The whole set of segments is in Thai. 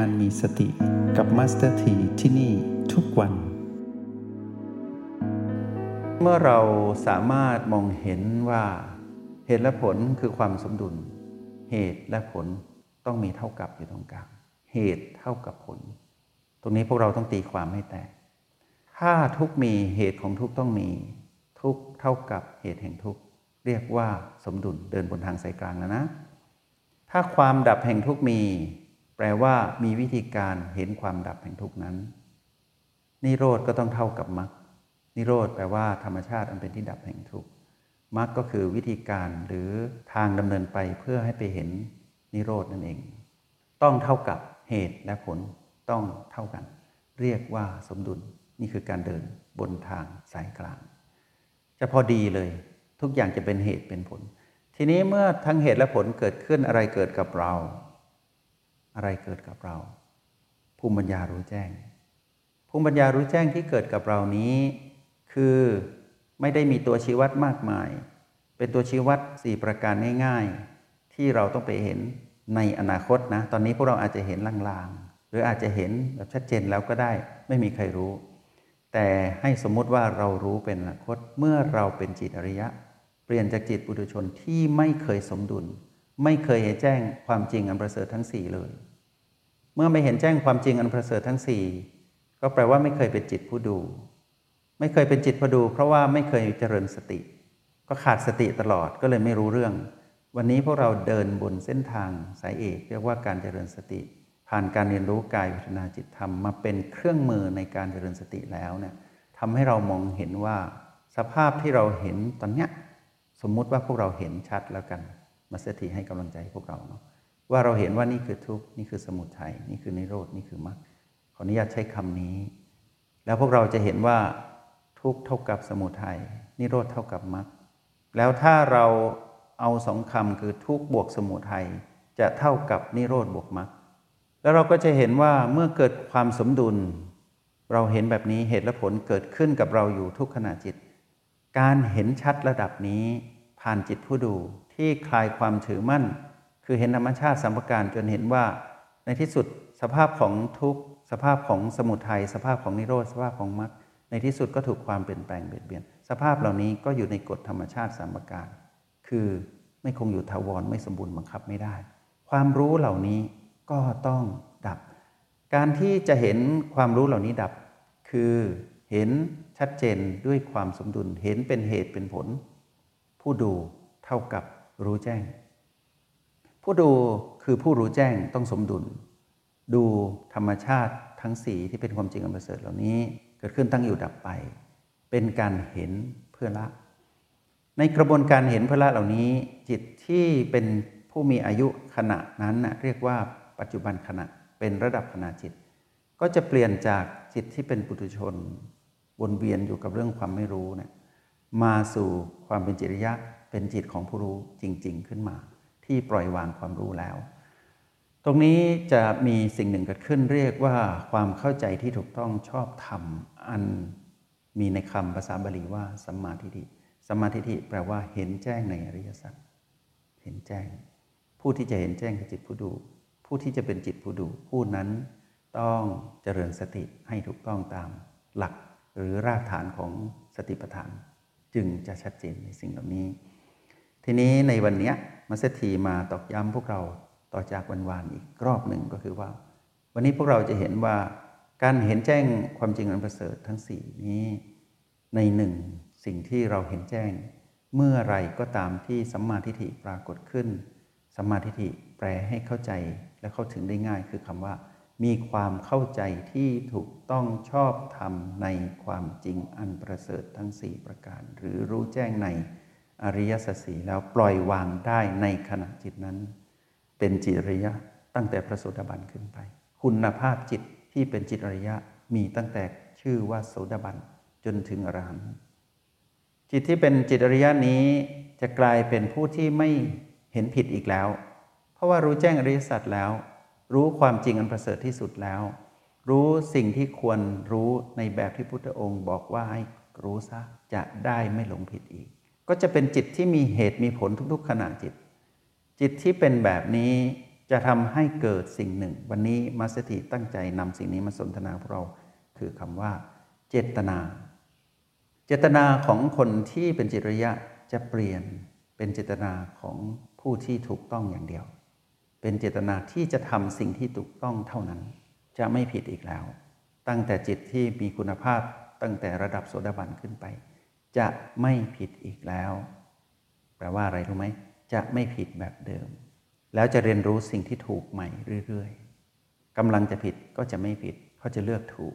การมีสติกับมาสเตอร์ทีที่นี่ทุกวัน เมื่อเราสามารถมองเห็นว่าเหตุและผลคือความสมดุล เหตุและผลต้องมีเท่ากับอยู่ตรงกลางเหตุเท่ากับผล ตรงนี้พวกเราต้องตีความให้แตก ถ้าทุกข์มีเหตุของทุกข์ต้องมี ทุกข์เท่ากับเหตุแห่งทุกข์เรียกว่าสมดุลเดินบนทางสายกลางแล้วนะ ถ้าความดับแห่งทุกมี แปลว่ามีวิธีการเห็นความดับแห่งทุกนั้น นิโรธก็ต้องเท่ากับมรรคนิโรธแปลว่าธรรมชาติอันเป็นที่ดับแห่งทุกมรรคก็คือวิธีการหรือทางดำเนินไปเพื่อให้ไปเห็นนิโรธนั่นเอง ต้องเท่ากับเหตุและผลต้องเท่ากัน เรียกว่าสมดุลนี่คือการเดินบนทางสายกลาง จะพอดีเลย ทุกอย่างจะเป็นเหตุเป็นผล ทีนี้เมื่อทั้งเหตุและผลเกิดขึ้นอะไรเกิดกับเรา อะไรเกิดกับเรา ภูมิปัญญารู้แจ้ง ภูมิปัญญารู้แจ้งที่เกิดกับเรานี้ คือไม่ได้มีตัวชี้วัดมากมาย เป็นตัวชี้วัด 4 ประการง่ายๆ ที่เราต้องไปเห็นในอนาคตนะ ตอนนี้พวกเราอาจจะเห็นลางๆ หรืออาจจะเห็นแบบชัดเจนแล้วก็ได้ ไม่มีใครรู้ แต่ให้สมมุติว่าเรารู้เป็นอนาคตเมื่อเราเป็นจิตอริยะ เปลี่ยนจากจิตปุถุชนที่ไม่เคยสมดุล ไม่เคยเห็นแจ้งความจริงอันประเสริฐทั้ง4เลย เมื่อไม่เห็นแจ้งความจริงอันประเสริฐทั้ง4ก็แปลว่าไม่เคยเป็นจิตผู้ดู ไม่เคยเป็นจิตผู้ดู เพราะว่าไม่เคยเจริญสติ ก็ขาดสติตลอดก็เลยไม่รู้เรื่อง วันนี้พวกเราเดินบนเส้นทางสายเอก เรียกว่าการเจริญสติ ผ่านการเรียนรู้กายวิทนาจิตธรรมมาเป็นเครื่องมือในการเจริญสติแล้วเนี่ยทำให้เรามองเห็นว่า สภาพที่เราเห็นตอนเนี้ยสมมุติว่าพวกเราเห็นชัดแล้วกัน มาสติให้กำลังใจพวกเราเนาะว่าเราเห็นว่านี่คือทุกข์นี่คือสมุทัยนี่คือนิโรธนี่คือมรรคขออนุญาตใช้คำนี้ แล้วพวกเราจะเห็นว่าทุกข์เท่ากับสมุทัยนิโรธเท่ากับมรรคแล้วถ้าเราเอาสองคำคือทุกข์บวกสมุทัยจะเท่ากับนิโรธบวกมรรคแล้วเราก็จะเห็นว่าเมื่อเกิดความสมดุล เราเห็นแบบนี้เหตุและผลเกิดขึ้นกับเราอยู่ทุกขณะจิต การเห็นชัดระดับนี้ผ่านจิตผู้ดู ที่คลายความถือมั่น คือเห็นธรรมชาติสัมปการจนเห็นว่าในที่สุดสภาพของทุกสภาพของสมุทัยสภาพของนิโรธสภาพของมรรคในที่สุดก็ถูกความเปลี่ยนแปลงเบียดเบียน สภาพเหล่านี้ก็อยู่ในกฎธรรมชาติสัมปการ คือไม่คงอยู่ทาวรไม่สมบูรณ์บังคับไม่ได้ ความรู้เหล่านี้ก็ต้องดับ การที่จะเห็นความรู้เหล่านี้ดับ คือเห็นชัดเจนด้วยความสมดุล เห็นเป็นเหตุเป็นผล ผู้ดูเท่ากับ รู้แจ้ง ผู้ดูคือผู้รู้แจ้งต้องสมดุล ดูธรรมชาติทั้งสีที่เป็นความจริงอันประเสริฐเหล่านี้ เกิดขึ้นตั้งอยู่ดับไป เป็นการเห็นเพื่อละ ในกระบวนการเห็นเพื่อละเหล่านี้ จิตที่เป็นผู้มีอายุขณะนั้นนะเรียกว่าปัจจุบันขณะเป็นระดับขณะจิต ก็จะเปลี่ยนจากจิตที่เป็นปุถุชนวนเวียนอยู่กับเรื่องความไม่รู้เนะี่ยมาสู่ความเป็นจิริยะ เป็นจิตของผู้รู้จริง ๆ ขึ้นมา ที่ปล่อยวางความรู้แล้ว ตรงนี้จะมีสิ่งหนึ่งเกิดขึ้นเรียกว่าความเข้าใจที่ถูกต้องชอบธรรมอันมีในคำภาษาบาลีว่าสัมมาทิฏฐิสัมมาทิฏฐิแปลว่าเห็นแจ้งในอริยสัจเห็นแจ้ง ผู้ที่จะเห็นแจ้งคือจิตผู้ดู ผู้ที่จะเป็นจิตผู้ดูผู้นั้นต้องเจริญสติให้ถูกต้องตามหลักหรือรากฐานของสติปัฏฐาน จึงจะชัดเจนในสิ่งเหล่านี้ ทีนี้ในวันนี้มาเสถีมาตอกย้ำพวกเราต่อจากวันวานอีกรอบหนึ่งก็คือว่า วันนี้พวกเราจะเห็นว่าการเห็นแจ้งความจริงอันประเสริฐทั้งสี่นี้ในหนึ่งสิ่งที่เราเห็นแจ้ง เมื่อไรก็ตามที่สัมมาทิฏฐิปรากฏขึ้นสัมมาทิฏฐิแปลให้เข้าใจและเข้าถึงได้ง่าย คือคำว่า มีความเข้าใจที่ถูกต้องชอบธรรมในความจริงอันประเสริฐทั้ง 4 ประการ หรือรู้แจ้งใน อริยสัจสีแล้วปล่อยวางได้ในขณะจิตนั้น เป็นจิตอริยะตั้งแต่พระโสดาบันขึ้นไป คุณภาพจิตที่เป็นจิตอริยะมีตั้งแต่ชื่อว่าโสดาบันจนถึงอรหันต์จิตที่เป็นจิตอริยะนี้จะกลายเป็นผู้ที่ไม่เห็นผิดอีกแล้ว เพราะว่ารู้แจ้งอริยสัจแล้ว รู้ความจริงอันประเสริฐที่สุดแล้ว รู้สิ่งที่ควรรู้ในแบบที่พุทธองค์ บอกว่าให้รู้ซะจะได้ไม่หลงผิดอีก ก็จะเป็นจิตที่มีเหตุมีผลทุกๆขณะจิต จิตที่เป็นแบบนี้จะทำให้เกิดสิ่งหนึ่ง วันนี้มัสติตั้งใจนำสิ่งนี้มาสนทนาพวกเรา คือคำว่า เจตนา เจตนาของคนที่เป็นจิตระยะจะเปลี่ยนเป็นเจตนาของผู้ที่ถูกต้องอย่างเดียว เป็นเจตนาที่จะทำสิ่งที่ถูกต้องเท่านั้น จะไม่ผิดอีกแล้ว ตั้งแต่จิตที่มีคุณภาพตั้งแต่ระดับโสดาบันขึ้นไป จะไม่ผิดอีกแล้ว แปลว่าอะไรรู้ไหมจะไม่ผิดแบบเดิม แล้วจะเรียนรู้สิ่งที่ถูกใหม่เรื่อยๆกำลังจะผิดก็จะไม่ผิดเขาจะเลือกถูก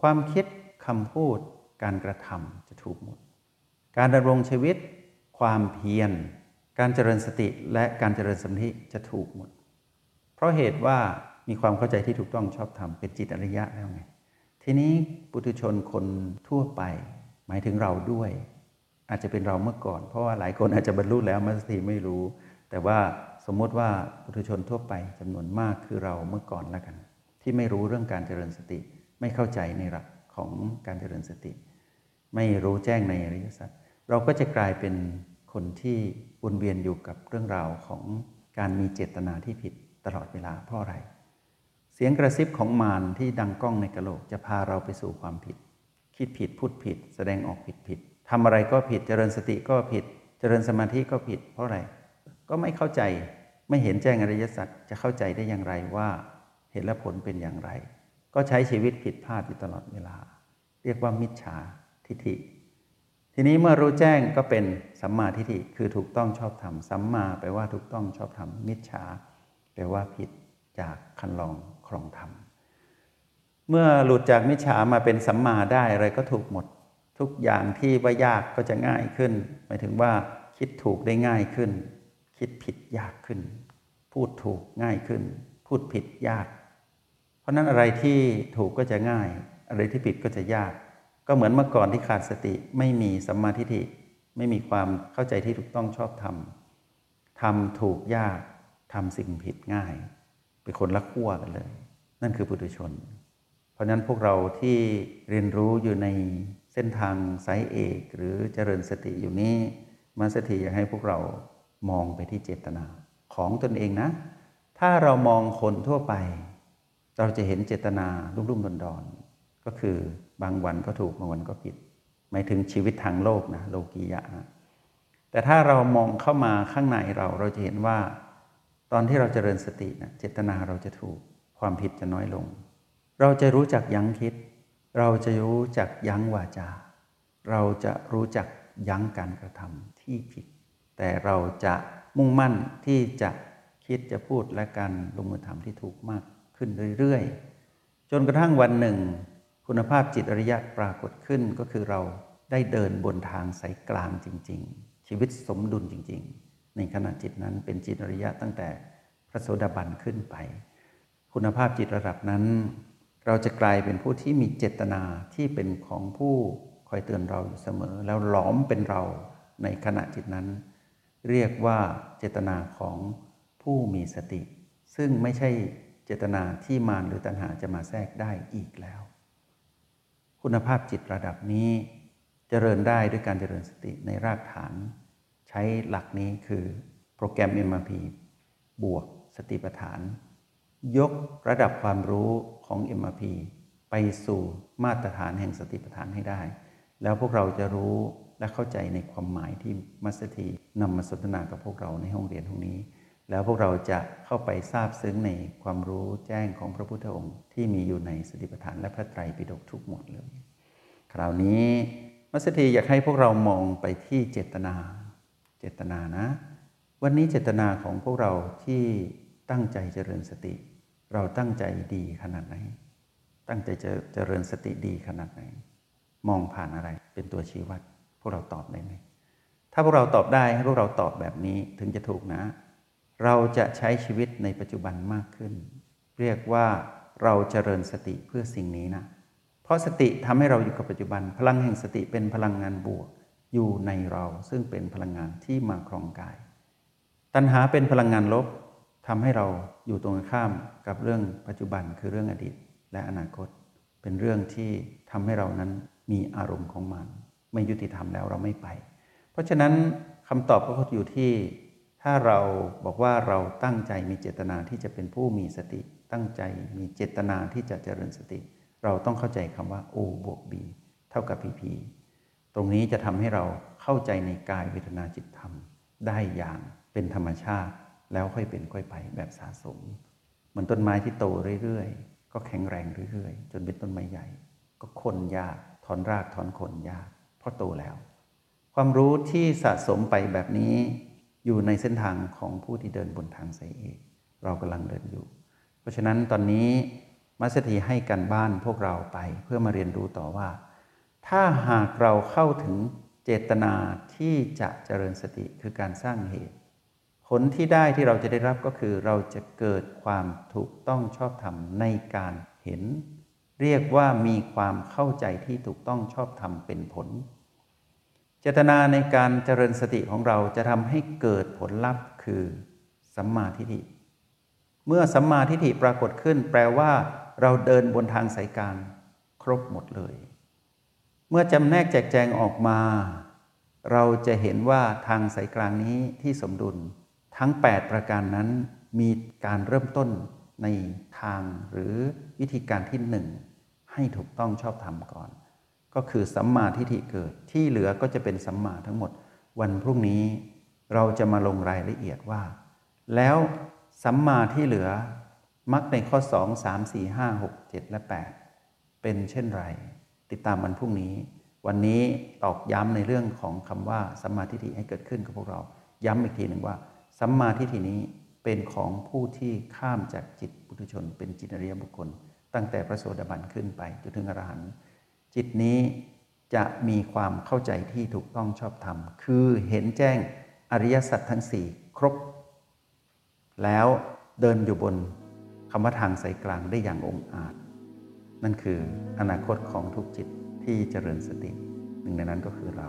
ความคิดคำพูด การกระทำจะถูกหมด การดำรงชีวิต ความเพียร การเจริญสติและการเจริญสมาธิจะถูกหมด เพราะเหตุว่ามีความเข้าใจที่ถูกต้องชอบธรรมเป็นจิตอริยะแล้วไงทีนี้ปุถุชนคนทั่วไป หมายถึงเราด้วย อาจจะเป็นเราเมื่อก่อน เพราะว่าหลายคนอาจจะบรรลุแล้วมัสถีไม่รู้ แต่ว่าสมมติว่าปุถุชนทั่วไปจำนวนมากคือเราเมื่อก่อนแล้วกัน ที่ไม่รู้เรื่องการเจริญสติ ไม่เข้าใจในหลักของการเจริญสติ ไม่รู้แจ้งในอริยสัจเราก็จะกลายเป็นคนที่วนเวียนอยู่กับเรื่องราวของการมีเจตนาที่ผิดตลอดเวลาเพราะอะไร เสียงกระซิบของมารที่ดังก้องในกระโหลกจะพาเราไปสู่ความผิด คิดผิดพูดผิด แสดงออกผิดผิดทำอะไรก็ผิดเจริญสติก็ผิด เจริญสมาธิก็ผิด เพราะอะไร ก็ไม่เข้าใจไม่เห็นแจ้งอริยสัจจะเข้าใจได้อย่างไรว่าเหตุและผลเป็นอย่างไร ก็ใช้ชีวิตผิดพลาดอยู่ตลอดเวลา เรียกว่ามิจฉาทิฏฐิ ทีนี้เมื่อรู้แจ้งก็เป็นสัมมาทิฏฐิคือถูกต้องชอบธรรมสัมมาแปลว่าถูกต้องชอบธรรมมิจฉาแปลว่าผิดจากคันลองครองธรรม เมื่อหลุดจากมิจฉามาเป็นสัมมาได้อะไรก็ถูกหมด ทุกอย่างที่ว่ายากก็จะง่ายขึ้น หมายถึงว่าคิดถูกได้ง่ายขึ้น คิดผิดยากขึ้น พูดถูกง่ายขึ้น พูดผิดยาก เพราะนั้นอะไรที่ถูกก็จะง่าย อะไรที่ผิดก็จะยาก ก็เหมือนเมื่อก่อนที่ขาดสติไม่มีสัมมาทิฏฐิไม่มีความเข้าใจที่ถูกต้องชอบทำทำถูกยากทำสิ่งผิดง่าย เป็นคนละขั้วกันเลย นั่นคือปุถุชน เพราะนั้นพวกเราที่เรียนรู้อยู่ในเส้นทางสายเอกหรือเจริญสติอยู่นี้มาสติอยากให้พวกเรามองไปที่เจตนาของตนเองนะ ถ้าเรามองคนทั่วไป เราจะเห็นเจตนารุ่มๆดอนๆก็คือบางวันก็ถูกบางวันก็ผิด หมายถึงชีวิตทางโลกนะโลกียะนะแต่ถ้าเรามองเข้ามาข้างในเราเราจะเห็นว่า ตอนที่เราจเจริญสตินะเจตนาเราจะถูกความผิดจะน้อยลง เราจะรู้จักยั้งคิด เราจะรู้จักยั้งวาจา เราจะรู้จักยั้งการกระทำที่ผิด แต่เราจะมุ่งมั่นที่จะคิดจะพูดและการลงมือทำที่ถูกมากขึ้นเรื่อยๆ จนกระทั่งวันหนึ่ง คุณภาพจิตอริยะปรากฏขึ้นก็คือเราได้เดินบนทางสายกลางจริง ๆ ชีวิตสมดุลจริง ๆ ในขณะจิตนั้นเป็นจิตอริยะตั้งแต่พระโสดาบันขึ้นไป คุณภาพจิตระดับนั้น เราจะกลายเป็นผู้ที่มีเจตนาที่เป็นของผู้คอยเตือนเราอยู่เสมอ แล้วหลอมเป็นเราในขณะจิตนั้น เรียกว่าเจตนาของผู้มีสติ ซึ่งไม่ใช่เจตนาที่มารหรือตัณหาจะมาแทรกได้อีกแล้ว คุณภาพจิตระดับนี้เจริญได้ด้วยการเจริญสติในรากฐาน ใช้หลักนี้คือโปรแกรม MRP บวกสติปัฏฐาน ยกระดับความรู้ของ MRP ไปสู่มาตรฐานแห่งสติปัฏฐานให้ได้ แล้วพวกเราจะรู้และเข้าใจในความหมายที่มัสถีนำมาสนทนากับพวกเราในห้องเรียนห้องนี้ แล้วพวกเราจะเข้าไปทราบซึ้งในความรู้แจ้งของพระพุทธองค์ที่มีอยู่ในสติปัฏฐานและพระไตรปิฎกทุกหมดเลย คราวนี้มัสถีอยากให้พวกเรามองไปที่เจตนา เจตนานะ วันนี้เจตนาของพวกเราที่ตั้งใจเจริญสติ เราตั้งใจดีขนาดไหน ตั้งใจจะเจริญสติดีขนาดไหน มองผ่านอะไรเป็นตัวชี้วัด พวกเราตอบได้ไหม ถ้าพวกเราตอบได้ให้พวกเราตอบแบบนี้ถึงจะถูกนะ เราจะใช้ชีวิตในปัจจุบันมากขึ้น เรียกว่าเราเจริญสติเพื่อสิ่งนี้นะ เพราะสติทำให้เราอยู่กับปัจจุบัน พลังแห่งสติเป็นพลังงานบวก อยู่ในเราซึ่งเป็นพลังงานที่มาครองกาย ตัณหาเป็นพลังงานลบ ทำให้เราอยู่ตรงข้ามกับเรื่องปัจจุบันคือเรื่องอดีตและอนาคต เป็นเรื่องที่ทำให้เรานั้นมีอารมณ์ของมัน ไม่ยุติธรรมแล้วเราไม่ไป เพราะฉะนั้นคำตอบก็อยู่ที่ ถ้าเราบอกว่าเราตั้งใจมีเจตนาที่จะเป็นผู้มีสติ ตั้งใจมีเจตนาที่จะเจริญสติ เราต้องเข้าใจคำว่า O บวก B เท่ากับ PP ตรงนี้จะทำให้เราเข้าใจในกายเวทนาจิตธรรม ได้อย่างเป็นธรรมชาติ แล้วค่อยเป็นค่อยไปแบบสะสม เหมือนต้นไม้ที่โตเรื่อยๆ ก็แข็งแรงเรื่อยๆ จนเป็นต้นไม้ใหญ่ ก็คนยากถอนรากถอนขนยาก เพราะโตแล้ว ความรู้ที่สะสมไปแบบนี้อยู่ในเส้นทางของผู้ที่เดินบนทางสายเอกเรากำลังเดินอยู่ เพราะฉะนั้นตอนนี้มัสถีให้กันบ้านพวกเราไปเพื่อมาเรียนรู้ต่อว่า ถ้าหากเราเข้าถึงเจตนาที่จะเจริญสติคือการสร้างเหตุ ลที่ได้ที่เราจะได้รับก็คือเราจะเกิดความถูกต้องชอบธรรมในการเห็น เรียกว่ามีความเข้าใจที่ถูกต้องชอบธรรมเป็นผล เจตนาในการเจริญสติของเราจะทำให้เกิดผลลัพธ์คือสัมมาทิฏฐิ เมื่อสัมมาทิฏฐิปรากฏขึ้น แปลว่า เราเดินบนทางสายกลางครบหมดเลย เมื่อจำแนกแจกแจงออกมา เราจะเห็นว่าทางสายกลางนี้ที่สมดุล ทั้ง 8 ประการนั้นมีการเริ่มต้นในทางหรือวิธีการที่หนึ่งให้ถูกต้องชอบธรรมก่อน ก็คือสัมมาทิฏฐิเกิดที่เหลือก็จะเป็นสัมมาทั้งหมด วันพรุ่งนี้เราจะมาลงรายละเอียดว่า แล้วสัมมาที่เหลือมักในข้อ 2 3 4 5 6 7 และ 8 เป็นเช่นไร ติดตามวันพรุ่งนี้ วันนี้ตอกย้ำในเรื่องของคำว่าสัมมาทิฏฐิให้เกิดขึ้นกับพวกเรา ย้ำอีกทีหนึ่งว่า สัมมาทิฏฐินี้เป็นของผู้ที่ข้ามจากจิตปุถุชน เป็นจิตอริยบุคคล ตั้งแต่พระโสดาบันขึ้นไปจนถึงอรหันต์จิตนี้จะมีความเข้าใจที่ถูกต้องชอบธรรม คือเห็นแจ้งอริยสัจทั้งสี่ครบ แล้วเดินอยู่บนคำว่าทางสายกลางได้อย่างองอาจ นั่นคืออนาคตของทุกจิตที่เจริญสติ หนึ่งในนั้นก็คือเรา